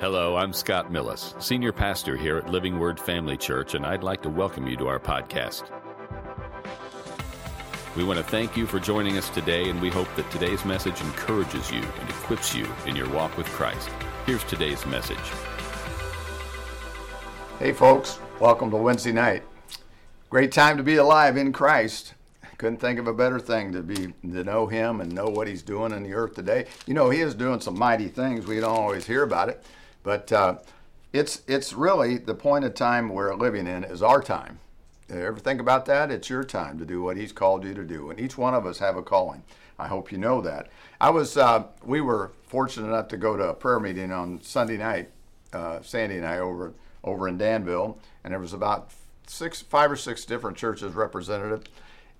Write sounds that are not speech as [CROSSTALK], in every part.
Hello, I'm Scott Millis, Senior Pastor here at Living Word Family Church, and I'd like to welcome you to our podcast. We want to thank you for joining us today, and we hope that today's message encourages you and equips you in your walk with Christ. Here's today's message. Hey, folks, welcome to Wednesday night. Great time to be alive in Christ. Couldn't think of a better thing to be to know Him and know what He's doing in the earth today. You know, He is doing some mighty things. We don't always hear about it, but uh, it's it's really the point of time we're living in is our time. You ever think about that? It's your time to do what He's called you to do, and each one of us have a calling. I hope you know that. I was uh, we were fortunate enough to go to a prayer meeting on Sunday night. Uh, Sandy and I over over in Danville, and there was about six, five or six different churches represented,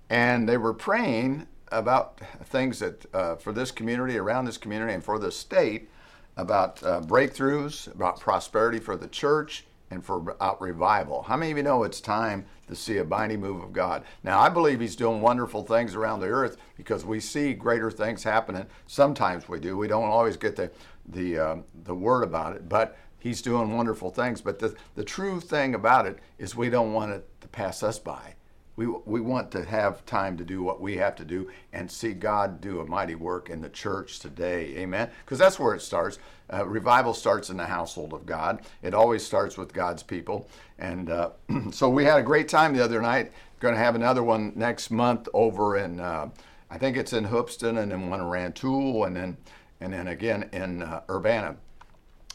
and they were praying about things that uh, for this community, around this community, and for the state, about uh, breakthroughs, about prosperity for the church, and for about revival. How many of you know it's time to see a mighty move of God? Now, I believe He's doing wonderful things around the earth because we see greater things happening. Sometimes we do. We don't always get the the uh, the word about it, but He's doing wonderful things. But the, the true thing about it is we don't want it to pass us by. We, we want to have time to do what we have to do and see God do a mighty work in the church today. Amen. Because that's where it starts. Uh, revival starts in the household of God. It always starts with God's people. And uh, [CLEARS THROAT] so we had a great time the other night. Going to have another one next month over in, uh, I think it's in Hoopeston and then one in Rantoul and then, and then again in uh, Urbana.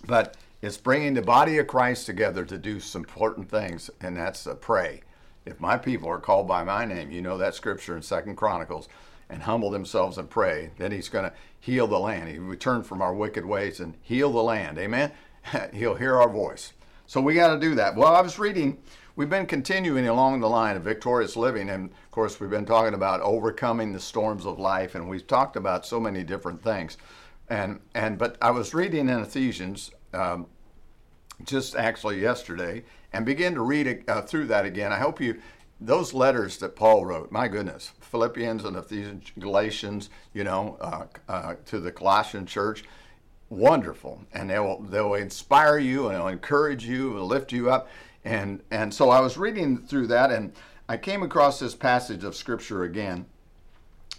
But it's bringing the body of Christ together to do some important things, and that's uh, pray. If my people are called by my name, you know that scripture in Second Chronicles, and humble themselves and pray, then he's going to heal the land. He return from our wicked ways and heal the land. Amen. [LAUGHS] He'll hear our voice. So we got to do that. Well, I was reading. We've been continuing along the line of victorious living, and of course, we've been talking about overcoming the storms of life, and we've talked about so many different things. And and but I was reading in Ephesians um, just actually yesterday and begin to read uh, through that again. I hope you, those letters that Paul wrote, my goodness, Philippians and Ephesians, Galatians, you know, uh, uh, to the Colossian church, wonderful. And they will, they will inspire you and they'll encourage you and lift you up. And, and so I was reading through that and I came across this passage of scripture again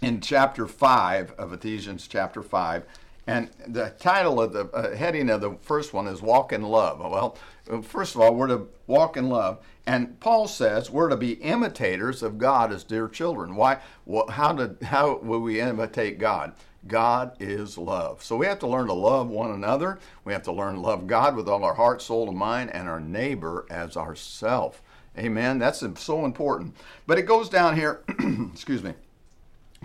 in chapter 5 of Ephesians chapter 5 and the title of the uh, heading of the first one is Walk in Love. Well, first of all, we're to walk in love. And Paul says we're to be imitators of God as dear children. Why? Well, how, did, how will we imitate God? God is love. So we have to learn to love one another. We have to learn to love God with all our heart, soul, and mind, and our neighbor as ourself. Amen. That's so important. But it goes down here, [CLEARS THROAT] excuse me,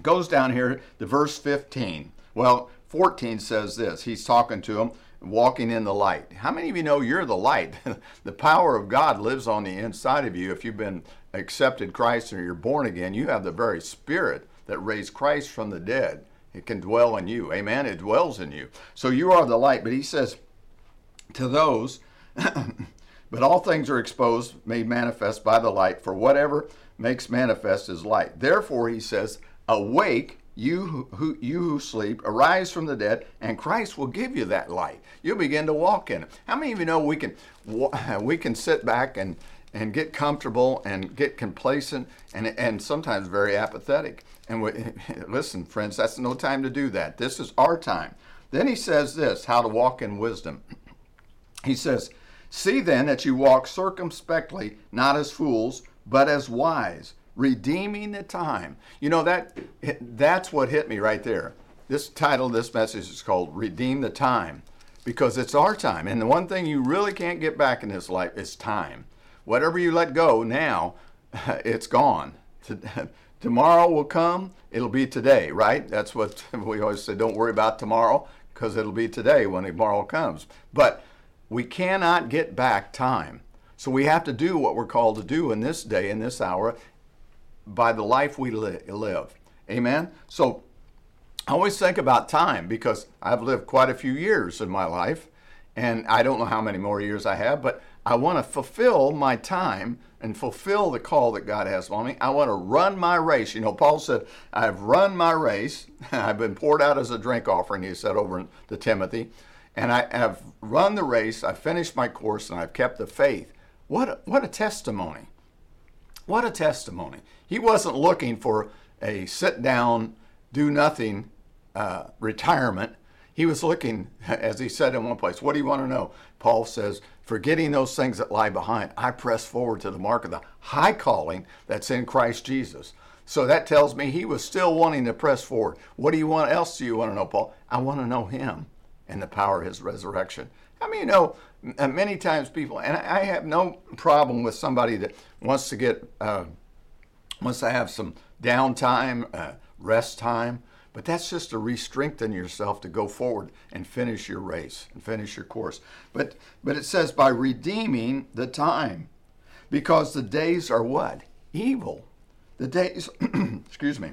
goes down here to verse 15. Well, 14 says this. He's talking to them, walking in the light. How many of you know you're the light? [LAUGHS] the power of God lives on the inside of you. If you've been accepted Christ or you're born again, you have the very spirit that raised Christ from the dead. It can dwell in you. Amen. It dwells in you. So you are the light. But he says to those, [COUGHS] but all things are exposed, made manifest by the light, for whatever makes manifest is light. Therefore, he says, awake you who you who sleep arise from the dead and christ will give you that light. You'll begin to walk in it. How many of you know we can [LAUGHS] we can sit back and and get comfortable and get complacent and and sometimes very apathetic? And we, [LAUGHS] listen friends that's no time to do that. This is our time. Then he says this how to walk in wisdom. [CLEARS THROAT] He says see then that you walk circumspectly not as fools but as wise redeeming the time. You know that that's what hit me right there. This title of this message is called Redeem the Time because it's our time. And the one thing you really can't get back in this life is time. Whatever you let go now, [LAUGHS] it's gone. [LAUGHS] Tomorrow will come, it'll be today, right? That's what [LAUGHS] we always say don't worry about tomorrow because it'll be today when tomorrow comes. But we cannot get back time. So we have to do what we're called to do in this day, in this hour, by the life we li- live. Amen? So I always think about time because I've lived quite a few years in my life, and I don't know how many more years I have, but I want to fulfill my time and fulfill the call that God has on me. I want to run my race. You know, Paul said, I've run my race. [LAUGHS] I've been poured out as a drink offering, he said over to Timothy. and I have run the race, I've finished my course, and I've kept the faith. What a, what a testimony. What a testimony. He wasn't looking for a sit down, do nothing uh, retirement. He was looking, [LAUGHS] as he said in one place, What do you want to know? Paul says, Forgetting those things that lie behind, I press forward to the mark of the high calling that's in Christ Jesus. So that tells me he was still wanting to press forward. What do you want else do you want to know, Paul? I want to know him and the power of his resurrection. I mean, you know, many times people, and I have no problem with somebody that wants to get, uh, to have some downtime, uh, rest time, but that's just to re-strengthen yourself to go forward and finish your race and finish your course. But but it says by redeeming the time, because the days are what evil. The days, [CLEARS THROAT] excuse me,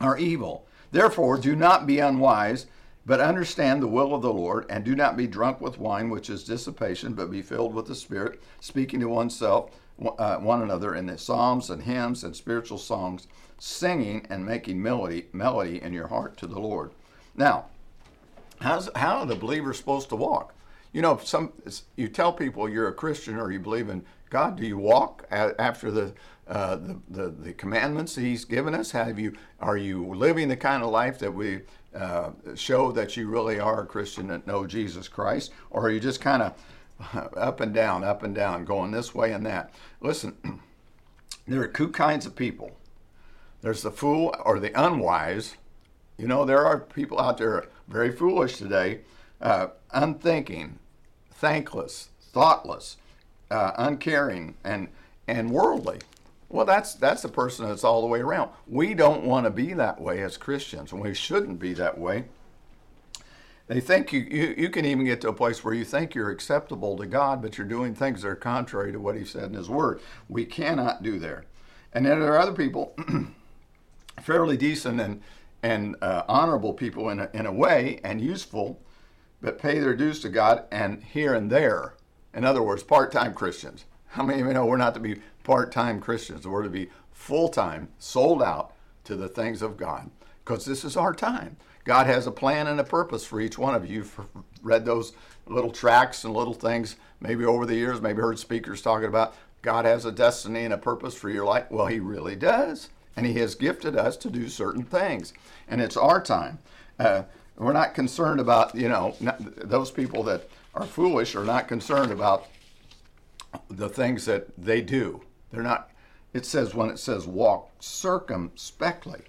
are evil. Therefore, do not be unwise but understand the will of the Lord, and do not be drunk with wine, which is dissipation, but be filled with the Spirit, speaking to oneself, uh, one another in the psalms and hymns and spiritual songs, singing and making melody, melody in your heart to the Lord. Now, how's, how are the believers supposed to walk? You know, some you tell people you're a Christian or you believe in God. Do you walk after the uh, the, the, the commandments He's given us? Have you are you living the kind of life that we uh, show that you really are a Christian that know Jesus Christ, or are you just kind of [LAUGHS] up and down, up and down, going this way and that? Listen, [CLEARS THROAT] there are two kinds of people. There's the fool or the unwise. You know, there are people out there very foolish today, uh, unthinking, thankless, thoughtless, uh, uncaring, and and worldly. Well, that's that's a person that's all the way around. We don't want to be that way as Christians, and we shouldn't be that way. They think you, you, you can even get to a place where you think you're acceptable to God, but you're doing things that are contrary to what He said in His Word. We cannot do there. And then there are other people, [CLEARS THROAT] fairly decent and and uh, honorable people in a, in a way, and useful, but pay their dues to God and here and there. In other words, part-time Christians. How many of you know we're not to be part time Christians. We're to be full time, sold out to the things of God because this is our time. God has a plan and a purpose for each one of you. You've read those little tracks and little things, maybe over the years, maybe heard speakers talking about God has a destiny and a purpose for your life. Well, He really does. And He has gifted us to do certain things. And it's our time. Uh, we're not concerned about, you know, not, those people that are foolish are not concerned about the things that they do. They're not, it says when it says walk circumspectly.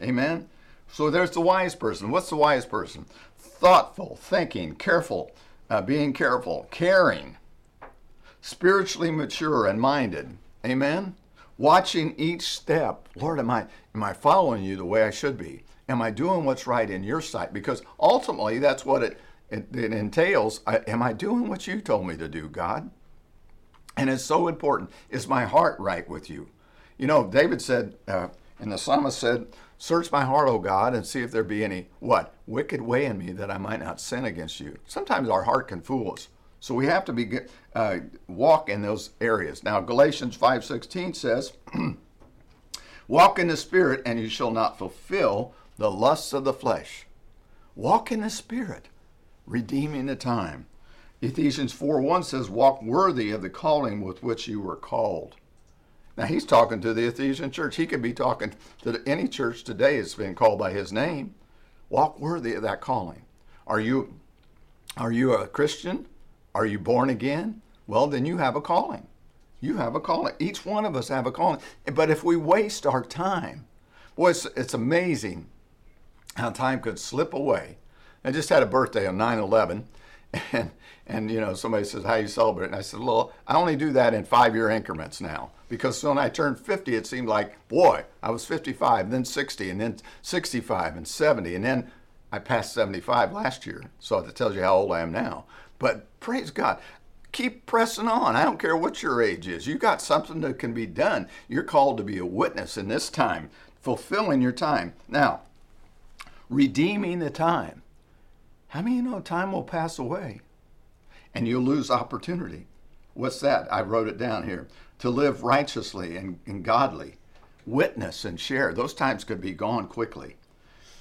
Amen? So there's the wise person. What's the wise person? Thoughtful, thinking, careful, uh, being careful, caring, spiritually mature and minded. Amen? Watching each step. Lord, am I, am I following you the way I should be? Am I doing what's right in your sight? Because ultimately, that's what it, it, it entails. I, am I doing what you told me to do, God? And it's so important. Is my heart right with you? You know, David said, uh, and the psalmist said, Search my heart, O God, and see if there be any, what? Wicked way in me that I might not sin against you. Sometimes our heart can fool us. So we have to be uh, walk in those areas. Now Galatians 5:16 says, [CLEARS THROAT] "Walk in the spirit and you shall not fulfill the lusts of the flesh." Walk in the spirit, redeeming the time. Ephesians 4 1 says, Walk worthy of the calling with which you were called. Now he's talking to the Ephesian church. He could be talking to any church today that's been called by his name. Walk worthy of that calling. Are you are you a Christian? Are you born again? Well, then you have a calling. You have a calling. Each one of us have a calling. But if we waste our time, boy, it's, it's amazing how time could slip away. I just had a birthday on 9 11, [LAUGHS] and and you know somebody says how you celebrate? And i said well i only do that in five year increments now. Because when i turned 50 it seemed like boy i was 55 then 60 and then 65 and 70 and then i passed 75 last year. So that tells you how old i am now. But praise god. Keep pressing on. I don't care what your age is. You got something that can be done. You're called to be a witness in this time fulfilling your time. Now redeeming the time. How many you know time will pass away and you'll lose opportunity. What's that? I wrote it down here. To live righteously and, and godly, witness and share. Those times could be gone quickly.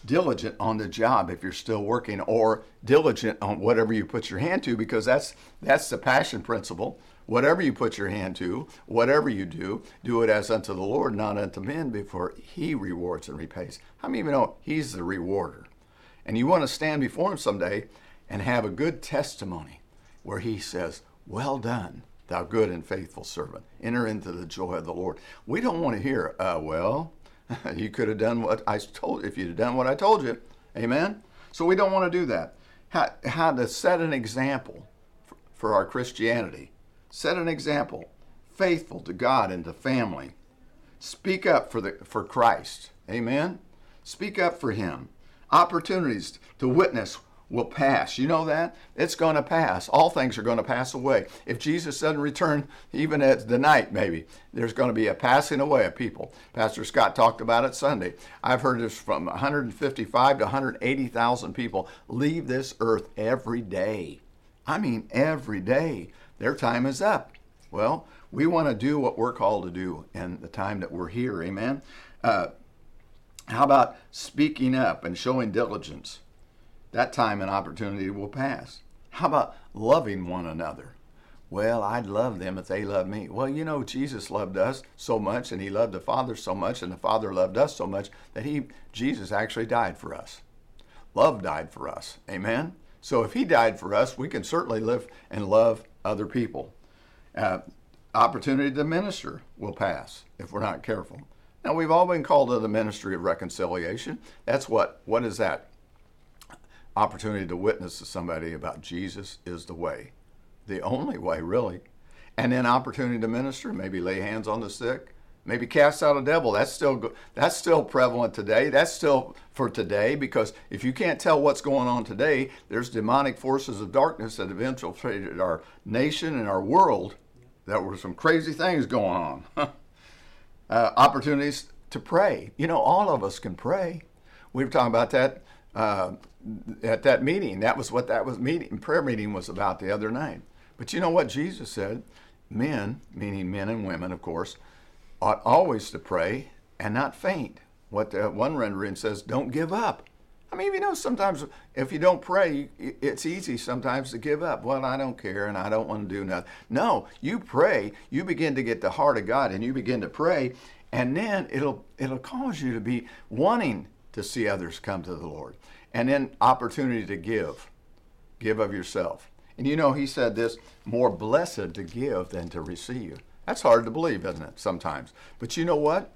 diligent on the job if you're still working or diligent on whatever you put your hand to because that's that's the passion principle whatever you put your hand to whatever you do do it as unto the lord not unto men before he rewards and repays how many of you know he's the rewarder and you want to stand before him someday and have a good testimony where he says well done thou good and faithful servant enter into the joy of the lord we don't want to hear uh, well [LAUGHS] you could have done what I told if you'd have done what I told you. Amen. So we don't want to do that. How, how to set an example for, for our Christianity. Set an example, faithful to God and to family. Speak up for the for Christ. Amen. Speak up for Him. Opportunities to witness will pass. You know that? It's going to pass. All things are going to pass away. If Jesus doesn't return, even at the night, maybe, there's going to be a passing away of people. Pastor Scott talked about it Sunday. I've heard this from 155 to 180,000 people leave this earth every day. I mean, every day. Their time is up. Well, we want to do what we're called to do in the time that we're here. Amen. Uh, how about speaking up and showing diligence? That time and opportunity will pass. How about loving one another? Well, I'd love them if they loved me. Well, you know, Jesus loved us so much and he loved the Father so much and the Father loved us so much that he Jesus actually died for us. Love died for us. Amen. So if he died for us, we can certainly live and love other people. Uh, opportunity to minister will pass if we're not careful. Now, we've all been called to the ministry of reconciliation. That's what? What is that? Opportunity to witness to somebody about Jesus is the way, the only way, really. And then opportunity to minister, maybe lay hands on the sick, maybe cast out a devil. That's still that's still prevalent today. That's still for today because if you can't tell what's going on today, there's demonic forces of darkness that have infiltrated our nation and our world. That were some crazy things going on. [LAUGHS] uh, opportunities to pray. You know, all of us can pray. We were talking about that uh, at that meeting. That was what that was meeting prayer meeting was about the other night. But you know what Jesus said? Men, meaning men and women, of course, ought always to pray and not faint. What the one rendering says, don't give up. I mean, you know, sometimes if you don't pray, it's easy sometimes to give up. Well, I don't care and I don't want to do nothing. No, you pray, you begin to get the heart of God and you begin to pray, and then it'll it'll cause you to be wanting to see others come to the Lord. And then opportunity to give. Give of yourself. And you know, he said this more blessed to give than to receive. That's hard to believe, isn't it, sometimes? But you know what?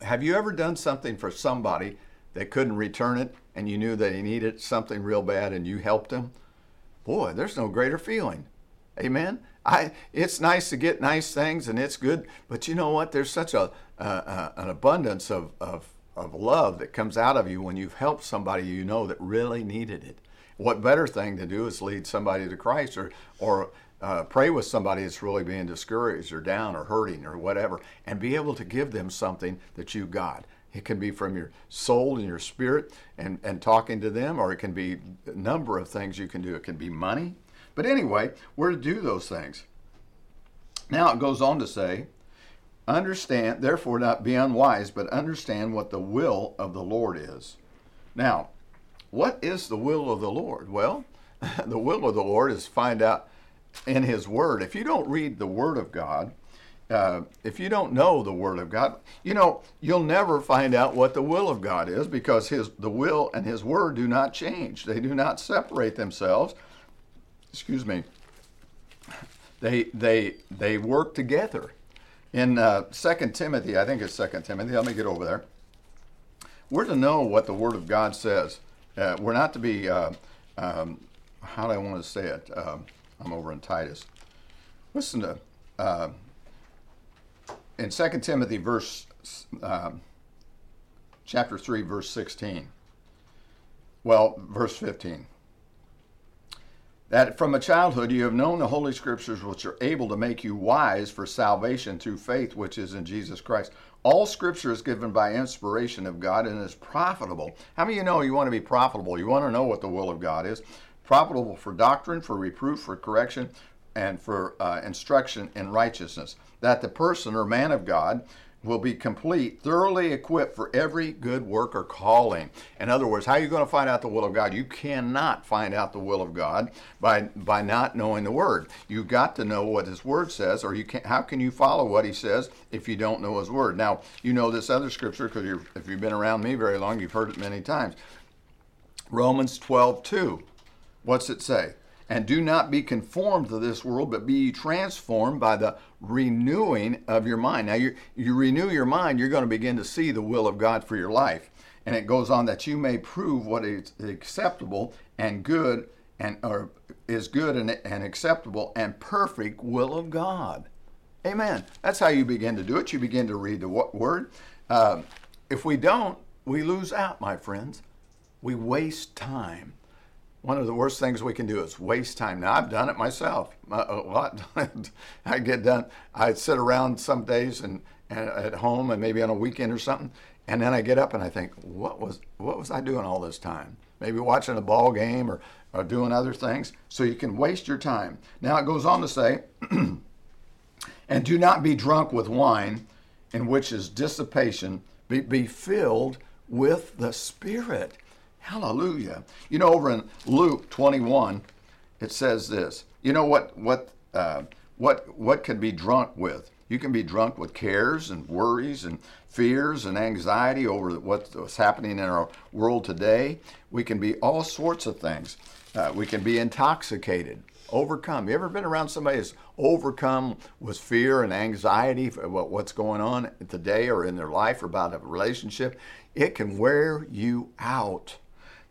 Have you ever done something for somebody that couldn't return it and you knew that he needed something real bad and you helped him? Boy, there's no greater feeling. Amen. I it's nice to get nice things and it's good, but you know what? There's such a an abundance of, of of love that comes out of you when you've helped somebody you know that really needed it. What better thing to do is lead somebody to Christ or, or uh, pray with somebody that's really being discouraged or down or hurting or whatever and be able to give them something that you got. It can be from your soul and your spirit and, and talking to them, or it can be a number of things you can do. It can be money. But anyway, we're to do those things. Now it goes on to say, Understand, therefore, not be unwise, but understand what the will of the Lord is. Now, what is the will of the Lord? Well, [LAUGHS] the will of the Lord is find out in His Word. If you don't read the Word of God, uh, if you don't know the Word of God, you know you'll never find out what the will of God is because His the will and His Word do not change. They do not separate themselves. Excuse me. They they they work together. In uh, 2 Timothy, I think it's 2 Timothy, let me get over there. We're to know what the Word of God says. Uh, we're not to be, uh, um, how do I want to say it? Um, I'm over in Titus. Listen to, uh, in 2 Timothy, verse, um, chapter 3, verse 16. Well, verse 15 that from a childhood you have known the Holy Scriptures, which are able to make you wise for salvation through faith which is in Jesus Christ. All Scripture is given by inspiration of God and is profitable. How many of you know you want to be profitable? You want to know what the will of God is? Profitable for doctrine, for reproof, for correction, and for uh, instruction in righteousness, that the person or man of God will be complete, thoroughly equipped for every good work or calling. In other words, how are you going to find out the will of God? You cannot find out the will of God by by not knowing the Word. You've got to know what His Word says, or you can How can you follow what He says if you don't know His Word? Now you know this other scripture because if you've been around me very long, you've heard it many times. Romans 12, 2. What's it say? And do not be conformed to this world, but be transformed by the renewing of your mind. Now, you, you renew your mind, you're going to begin to see the will of God for your life. And it goes on that you may prove what is acceptable and good and or is good and, and acceptable and perfect will of God. Amen. That's how you begin to do it. You begin to read the word. Uh, if we don't, we lose out, my friends. We waste time one of the worst things we can do is waste time. Now I've done it myself a lot. [LAUGHS] I get done. I sit around some days and, and at home and maybe on a weekend or something, and then I get up and I think, what was what was I doing all this time? Maybe watching a ball game or, or doing other things. So you can waste your time. Now it goes on to say, [CLEARS THROAT] and do not be drunk with wine, in which is dissipation. Be, be filled with the Spirit. Hallelujah. You know, over in Luke 21, it says this. You know what what uh, what what can be drunk with? You can be drunk with cares and worries and fears and anxiety over what's happening in our world today. We can be all sorts of things. Uh, we can be intoxicated, overcome. You ever been around somebody who's overcome with fear and anxiety about what's going on today or in their life or about a relationship? It can wear you out.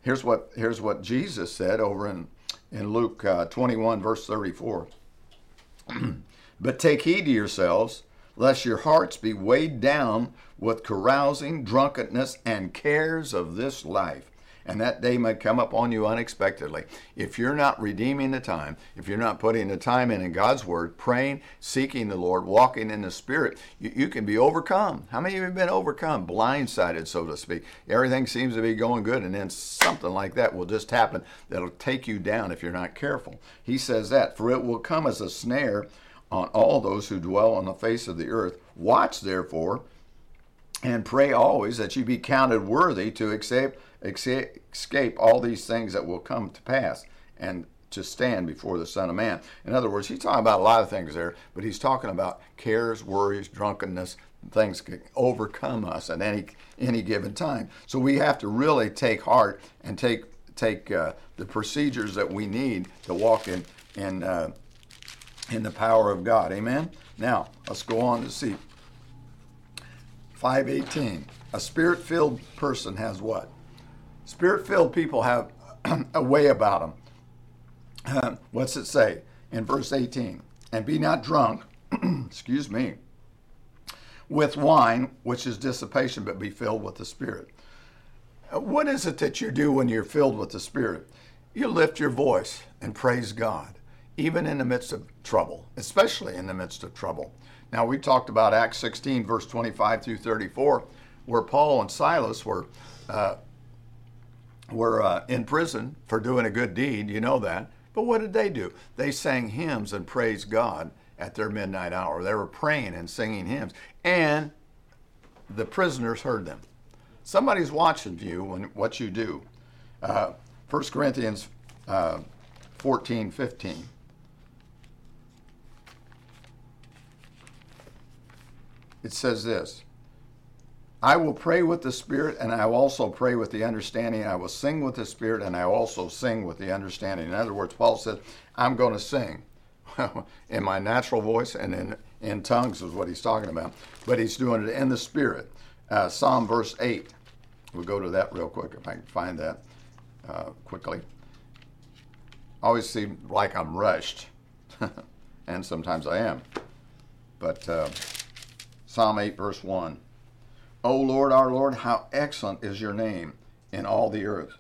Here's what, here's what Jesus said over in, in Luke uh, 21, verse 34. [CLEARS THROAT] but take heed to yourselves, lest your hearts be weighed down with carousing, drunkenness, and cares of this life and that day may come upon you unexpectedly. If you're not redeeming the time, if you're not putting the time in in God's Word, praying, seeking the Lord, walking in the Spirit, you, you can be overcome. How many of you have been overcome, blindsided, so to speak? Everything seems to be going good, and then something like that will just happen that'll take you down if you're not careful. He says that, for it will come as a snare on all those who dwell on the face of the earth. Watch, therefore, and pray always that you be counted worthy to accept escape all these things that will come to pass and to stand before the Son of Man. In other words, he's talking about a lot of things there, but he's talking about cares, worries, drunkenness, things can overcome us at any any given time. So we have to really take heart and take take uh, the procedures that we need to walk in in uh, in the power of God. Amen. Now let's go on to see 518. A spirit-filled person has what? Spirit filled people have [CLEARS THROAT] a way about them. [CLEARS THROAT] What's it say in verse 18? And be not drunk, [CLEARS THROAT] excuse me, with wine, which is dissipation, but be filled with the Spirit. What is it that you do when you're filled with the Spirit? You lift your voice and praise God, even in the midst of trouble, especially in the midst of trouble. Now, we talked about Acts 16, verse 25 through 34, where Paul and Silas were uh, were uh, in prison for doing a good deed. You know that. But what did they do? They sang hymns and praised God at their midnight hour. They were praying and singing hymns, and the prisoners heard them. Somebody's watching you when what you do. Uh, 1 Corinthians uh, 14, 15. It says this I will pray with the Spirit, and I will also pray with the understanding. I will sing with the Spirit, and I also sing with the understanding. In other words, Paul said, I'm going to sing [LAUGHS] in my natural voice and in, in tongues, is what he's talking about. But he's doing it in the Spirit. Uh, Psalm verse 8. We'll go to that real quick if I can find that uh, quickly. Always seem like I'm rushed, [LAUGHS] and sometimes I am. But uh, Psalm 8, verse 1. O Lord, our Lord, how excellent is your name in all the earth,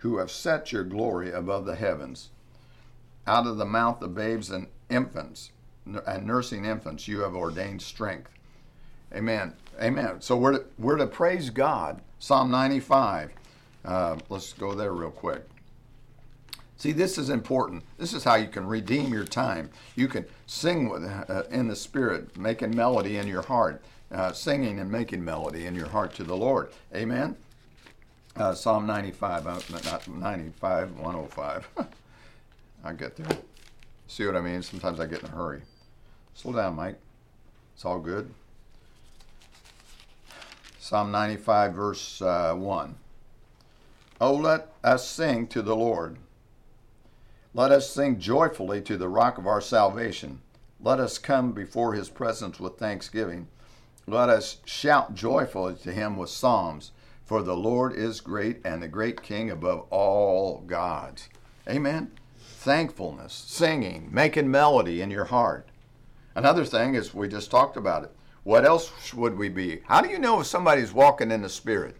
who have set your glory above the heavens. Out of the mouth of babes and infants and nursing infants, you have ordained strength. Amen. Amen. So we're to, we're to praise God. Psalm 95. Uh, let's go there real quick. See, this is important. This is how you can redeem your time. You can sing with uh, in the spirit, making melody in your heart uh, singing and making melody in your heart to the Lord. Amen. Uh, Psalm 95, uh, not 95, 105. [LAUGHS] I get there. See what I mean? Sometimes I get in a hurry. Slow down, Mike. It's all good. Psalm 95, verse uh, 1. Oh, let us sing to the Lord. Let us sing joyfully to the rock of our salvation. Let us come before his presence with thanksgiving. Let us shout joyfully to him with psalms. For the Lord is great and the great King above all gods. Amen. Thankfulness, singing, making melody in your heart. Another thing is we just talked about it. What else would we be? How do you know if somebody's walking in the Spirit?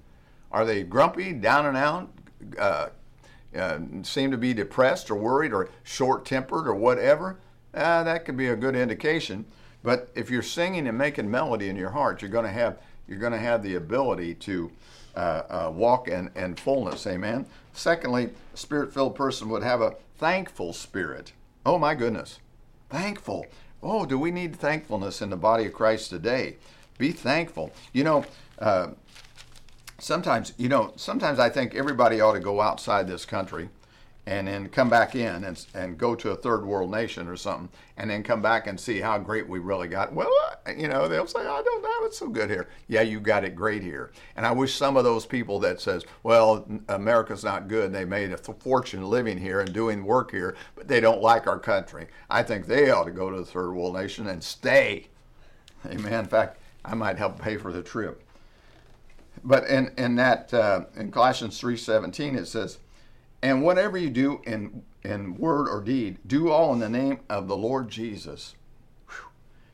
Are they grumpy, down and out, uh, uh, seem to be depressed or worried or short tempered or whatever? Uh, that could be a good indication. But if you're singing and making melody in your heart, you're going to have you're going to have the ability to uh, uh, walk in, in fullness. Amen. Secondly, a spirit-filled person would have a thankful spirit. Oh my goodness, thankful. Oh, do we need thankfulness in the body of Christ today? Be thankful. You know, uh, sometimes, you know, sometimes I think everybody ought to go outside this country and then come back in and, and go to a third world nation or something and then come back and see how great we really got. Well, you know, they'll say, I don't have it so good here. Yeah, you got it great here. And I wish some of those people that says, well, America's not good. They made a fortune living here and doing work here, but they don't like our country. I think they ought to go to the third world nation and stay. Amen. In fact, I might help pay for the trip. But in, in that, uh, in Colossians 3.17, it says, and whatever you do in, in word or deed, do all in the name of the Lord Jesus, Whew.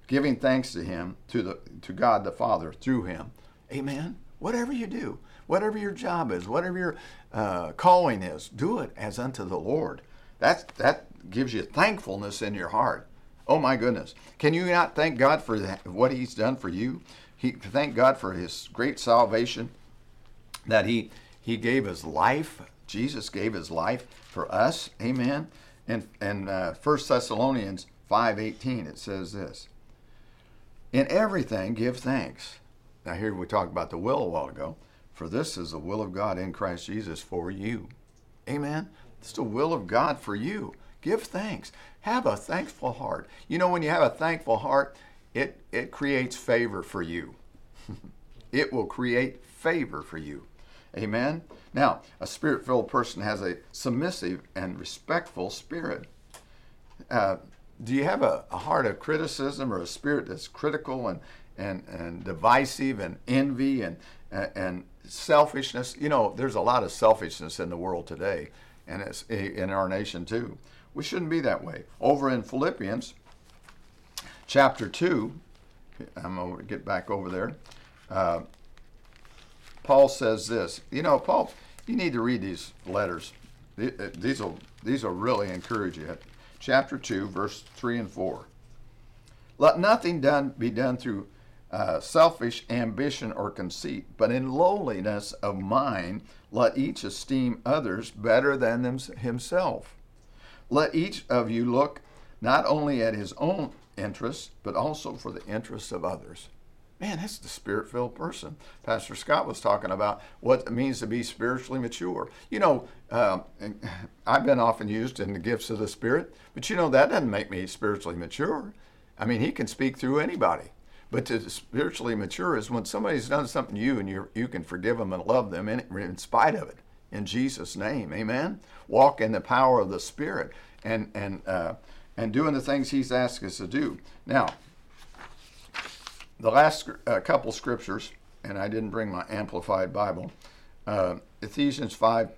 giving thanks to Him, to, the, to God the Father through Him. Amen. Whatever you do, whatever your job is, whatever your uh, calling is, do it as unto the Lord. That's, that gives you thankfulness in your heart. Oh my goodness. Can you not thank God for that, what He's done for you? He, thank God for His great salvation, that He, he gave His life Jesus gave his life for us. Amen. And and uh, 1 Thessalonians 5:18 it says this. In everything give thanks. Now here we talked about the will a while ago. For this is the will of God in Christ Jesus for you. Amen. It's the will of God for you. Give thanks. Have a thankful heart. You know, when you have a thankful heart, it, it creates favor for you. [LAUGHS] it will create favor for you. Amen. Now, a spirit filled person has a submissive and respectful spirit. Uh, do you have a, a, heart of criticism or a spirit that's critical and, and, and divisive and envy and, and selfishness? You know, there's a lot of selfishness in the world today, and it's in our nation too. We shouldn't be that way. Over in Philippians chapter 2, I'm going to get back over there. Uh, Paul says this. You know, Paul, you need to read these letters. Uh, these will these will really encourage you. Chapter two, verse three and four. Let nothing done be done through uh, selfish ambition or conceit, but in lowliness of mind, let each esteem others better than them, himself. Let each of you look not only at his own interests, but also for the interests of others. Man, that's the spirit filled person. Pastor Scott was talking about what it means to be spiritually mature. You know, uh, [LAUGHS] I've been often used in the gifts of the Spirit, but you know, that doesn't make me spiritually mature. I mean, He can speak through anybody. But to spiritually mature is when somebody's done something to you and you you can forgive them and love them in, in spite of it. In Jesus' name, amen. Walk in the power of the Spirit and, and, uh, and doing the things He's asked us to do. Now, the last uh, couple scriptures, and I didn't bring my amplified Bible, uh, Ephesians 5,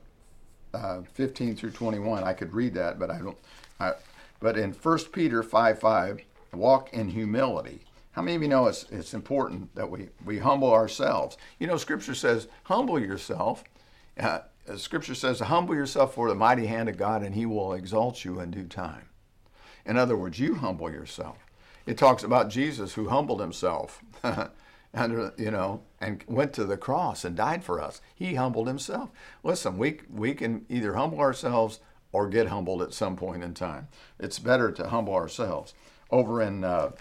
uh, 15 through 21. I could read that, but I don't. I, but in 1 Peter 5, 5, walk in humility. How many of you know it's, it's important that we, we humble ourselves? You know, Scripture says, humble yourself. Uh, scripture says, humble yourself for the mighty hand of God, and He will exalt you in due time. In other words, you humble yourself it talks about Jesus who humbled himself [LAUGHS] and you know and went to the cross and died for us. He humbled himself. Listen, we we can either humble ourselves or get humbled at some point in time. It's better to humble ourselves. Over in uh,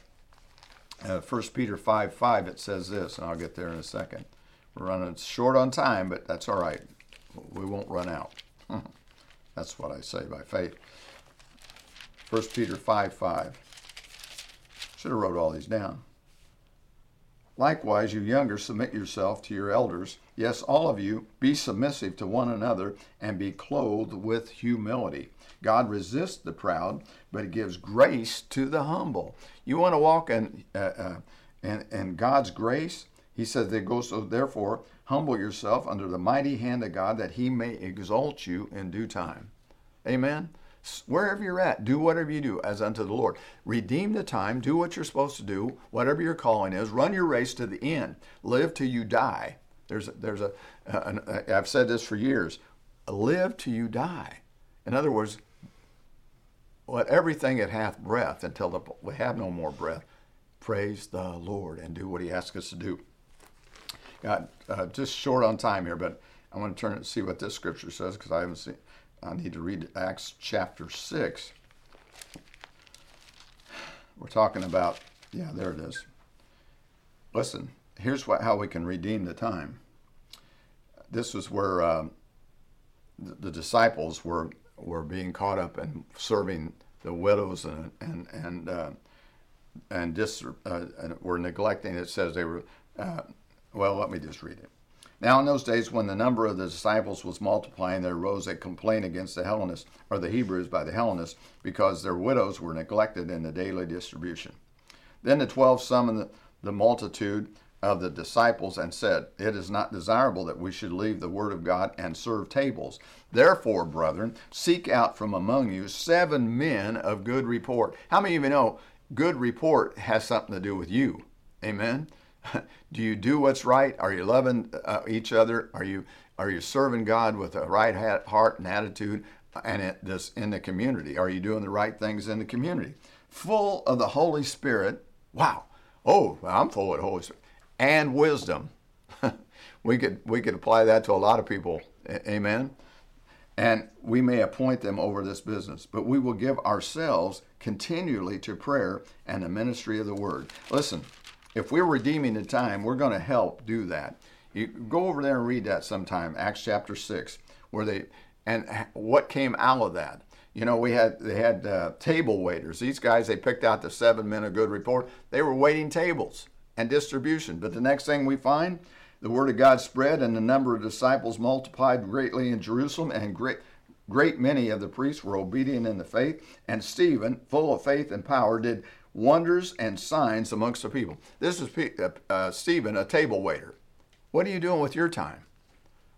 uh, 1 Peter 5 5, it says this, and I'll get there in a second. We're running short on time, but that's all right. We won't run out. [LAUGHS] that's what I say by faith. 1 Peter 5 5. Should have wrote all these down. Likewise, you younger, submit yourself to your elders. Yes, all of you, be submissive to one another and be clothed with humility. God resists the proud, but He gives grace to the humble. You want to walk in, uh, uh, in, in God's grace? He says that goes so therefore humble yourself under the mighty hand of God that He may exalt you in due time. Amen wherever you're at, do whatever you do as unto the Lord. Redeem the time, do what you're supposed to do, whatever your calling is, run your race to the end, live till you die. There's a, there's a, an, a I've said this for years, live till you die. In other words, let everything that hath breath until the, we have no more breath, praise the Lord and do what He asks us to do. Got uh, just short on time here, but I want to turn and see what this scripture says because I haven't seen. I need to read Acts chapter 6. We're talking about, yeah, there it is. Listen, here's what, how we can redeem the time. This was where uh, the, the, disciples were, were being caught up and serving the widows and, and, and, uh, and, dis, uh, and were neglecting, it says they were, uh, well, let me just read it. Now, in those days, when the number of the disciples was multiplying, there arose a complaint against the Hellenists, or the Hebrews by the Hellenists, because their widows were neglected in the daily distribution. Then the twelve summoned the, multitude of the disciples and said, It is not desirable that we should leave the word of God and serve tables. Therefore, brethren, seek out from among you seven men of good report. How many of you know good report has something to do with you? Amen. [LAUGHS] do you do what's right? Are you loving uh, each other? Are you are you serving God with a right heart and attitude? And it, this in the community, are you doing the right things in the community? Full of the Holy Spirit. Wow. Oh, I'm full of the Holy Spirit and wisdom. [LAUGHS] we could we could apply that to a lot of people. Amen. And we may appoint them over this business, but we will give ourselves continually to prayer and the ministry of the word. Listen, if we're redeeming the time, we're going to help do that. You go over there and read that sometime, Acts chapter six, where they and what came out of that. You know, we had they had uh, table waiters. These guys they picked out the seven men of good report. They were waiting tables and distribution. But the next thing we find, the word of God spread, and the number of disciples multiplied greatly in Jerusalem, and great great many of the priests were obedient in the faith. And Stephen, full of faith and power, did wonders and signs amongst the people. This is uh, uh, Stephen, a table waiter. What are you doing with your time?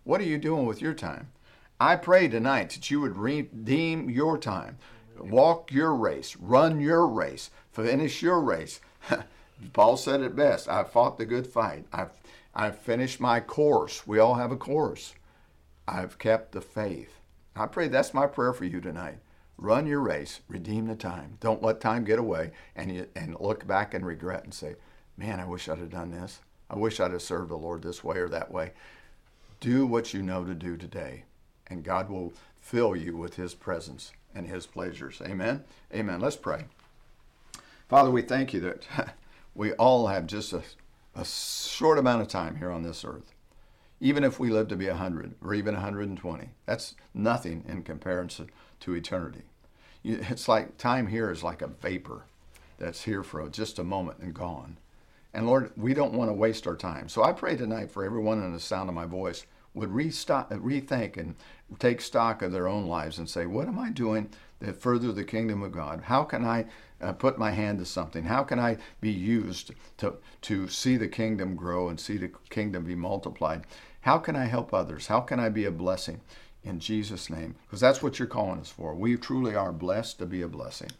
What are you doing with your time? I pray tonight that you would redeem your time, walk your race, run your race, finish your race. [LAUGHS] Paul said it best I've fought the good fight. I've, I've finished my course. We all have a course. I've kept the faith. I pray that's my prayer for you tonight. Run your race, redeem the time. Don't let time get away and, you, and look back and regret and say, man, I wish I'd have done this. I wish I'd have served the Lord this way or that way. Do what you know to do today, and God will fill you with His presence and His pleasures. Amen. Amen. Let's pray. Father, we thank you that [LAUGHS] we all have just a, a short amount of time here on this earth. Even if we live to be 100 or even 120, that's nothing in comparison to eternity. It's like time here is like a vapor that's here for just a moment and gone. And Lord, we don't want to waste our time. So I pray tonight for everyone in the sound of my voice would restock, rethink and take stock of their own lives and say, what am I doing that further the kingdom of God? How can I uh, put my hand to something? How can I be used to, to see the kingdom grow and see the kingdom be multiplied? How can I help others? How can I be a blessing? In Jesus' name, because that's what you're calling us for. We truly are blessed to be a blessing.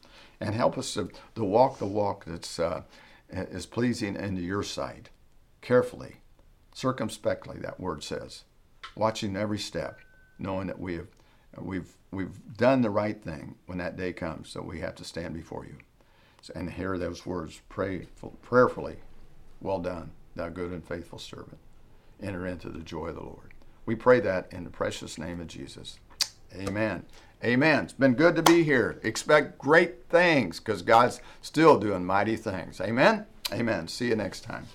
And help us to, to walk the walk that's uh, is pleasing into your sight, carefully, circumspectly, that word says, watching every step, knowing that we have, we've, we've done the right thing when that day comes, so we have to stand before you. And hear those words pray, prayerfully, well done, thou good and faithful servant. Enter into the joy of the Lord. We pray that in the precious name of Jesus. Amen. Amen. It's been good to be here. Expect great things because God's still doing mighty things. Amen. Amen. See you next time.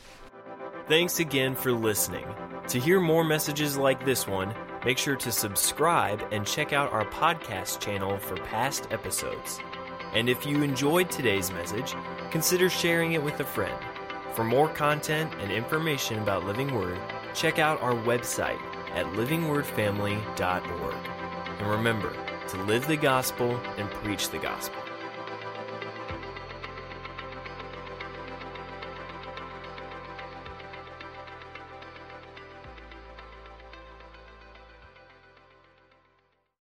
Thanks again for listening. To hear more messages like this one, make sure to subscribe and check out our podcast channel for past episodes. And if you enjoyed today's message, consider sharing it with a friend. For more content and information about Living Word, check out our website at livingwordfamily.org. And remember to live the gospel and preach the gospel.